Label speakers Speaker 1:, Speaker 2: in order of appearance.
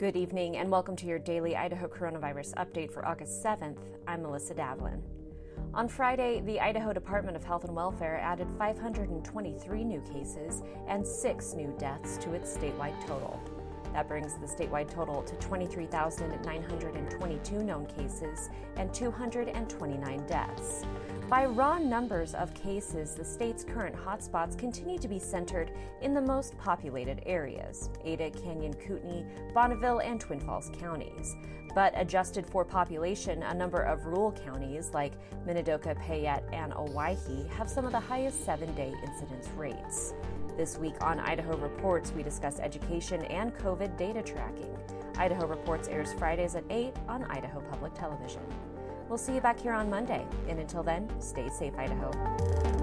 Speaker 1: Good evening and welcome to your daily Idaho coronavirus update for August 7th. I'm Melissa Davlin. On Friday, the Idaho Department of Health and Welfare added 523 new cases and six new deaths to its statewide total. That brings the statewide total to 23,922 known cases and 229 deaths. By raw numbers of cases, the state's current hotspots continue to be centered in the most populated areas Ada, Canyon, Kootenai, Bonneville, and Twin Falls counties. But adjusted for population, a number of rural counties like Minidoka, Payette, and Owyhee have some of the highest seven day incidence rates. This week on Idaho Reports, we discuss education and COVID data tracking. Idaho Reports airs Fridays at 8 on Idaho Public Television. We'll see you back here on Monday, and until then, stay safe, Idaho.